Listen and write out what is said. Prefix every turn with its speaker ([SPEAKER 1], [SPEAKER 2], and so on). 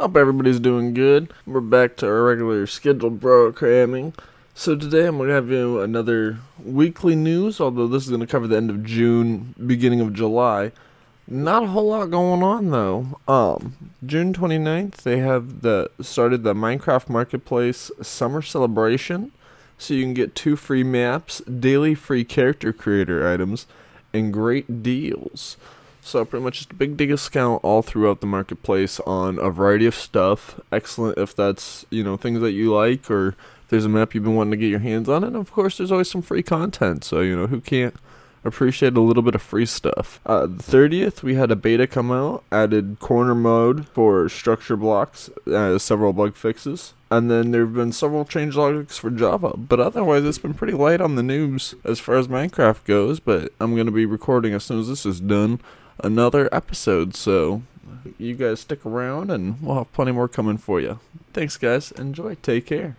[SPEAKER 1] Hope everybody's doing good. We're back to our regular scheduled programming. So today I'm gonna have you another weekly news, although this is gonna cover the end of June, beginning of July. Not a whole lot going on though. Um, June 29th they have the started the Minecraft Marketplace summer celebration, so you can get two free maps, daily free character creator items, and great deals. So pretty much just a big discount all throughout the marketplace on a variety of stuff. Excellent if that's you know things that you like or there's a map you've been wanting to get your hands on, and of course there's always some free content. So you know who can't appreciate a little bit of free stuff. Uh, the 30th we had a beta come out, added corner mode for structure blocks, uh, several bug fixes. And then there have been several change logics for Java, but otherwise it's been pretty light on the news as far as Minecraft goes. But I'm gonna be recording as soon as this is done another episode. So you guys stick around and we'll have plenty more coming for you. Thanks, guys. Enjoy. Take care.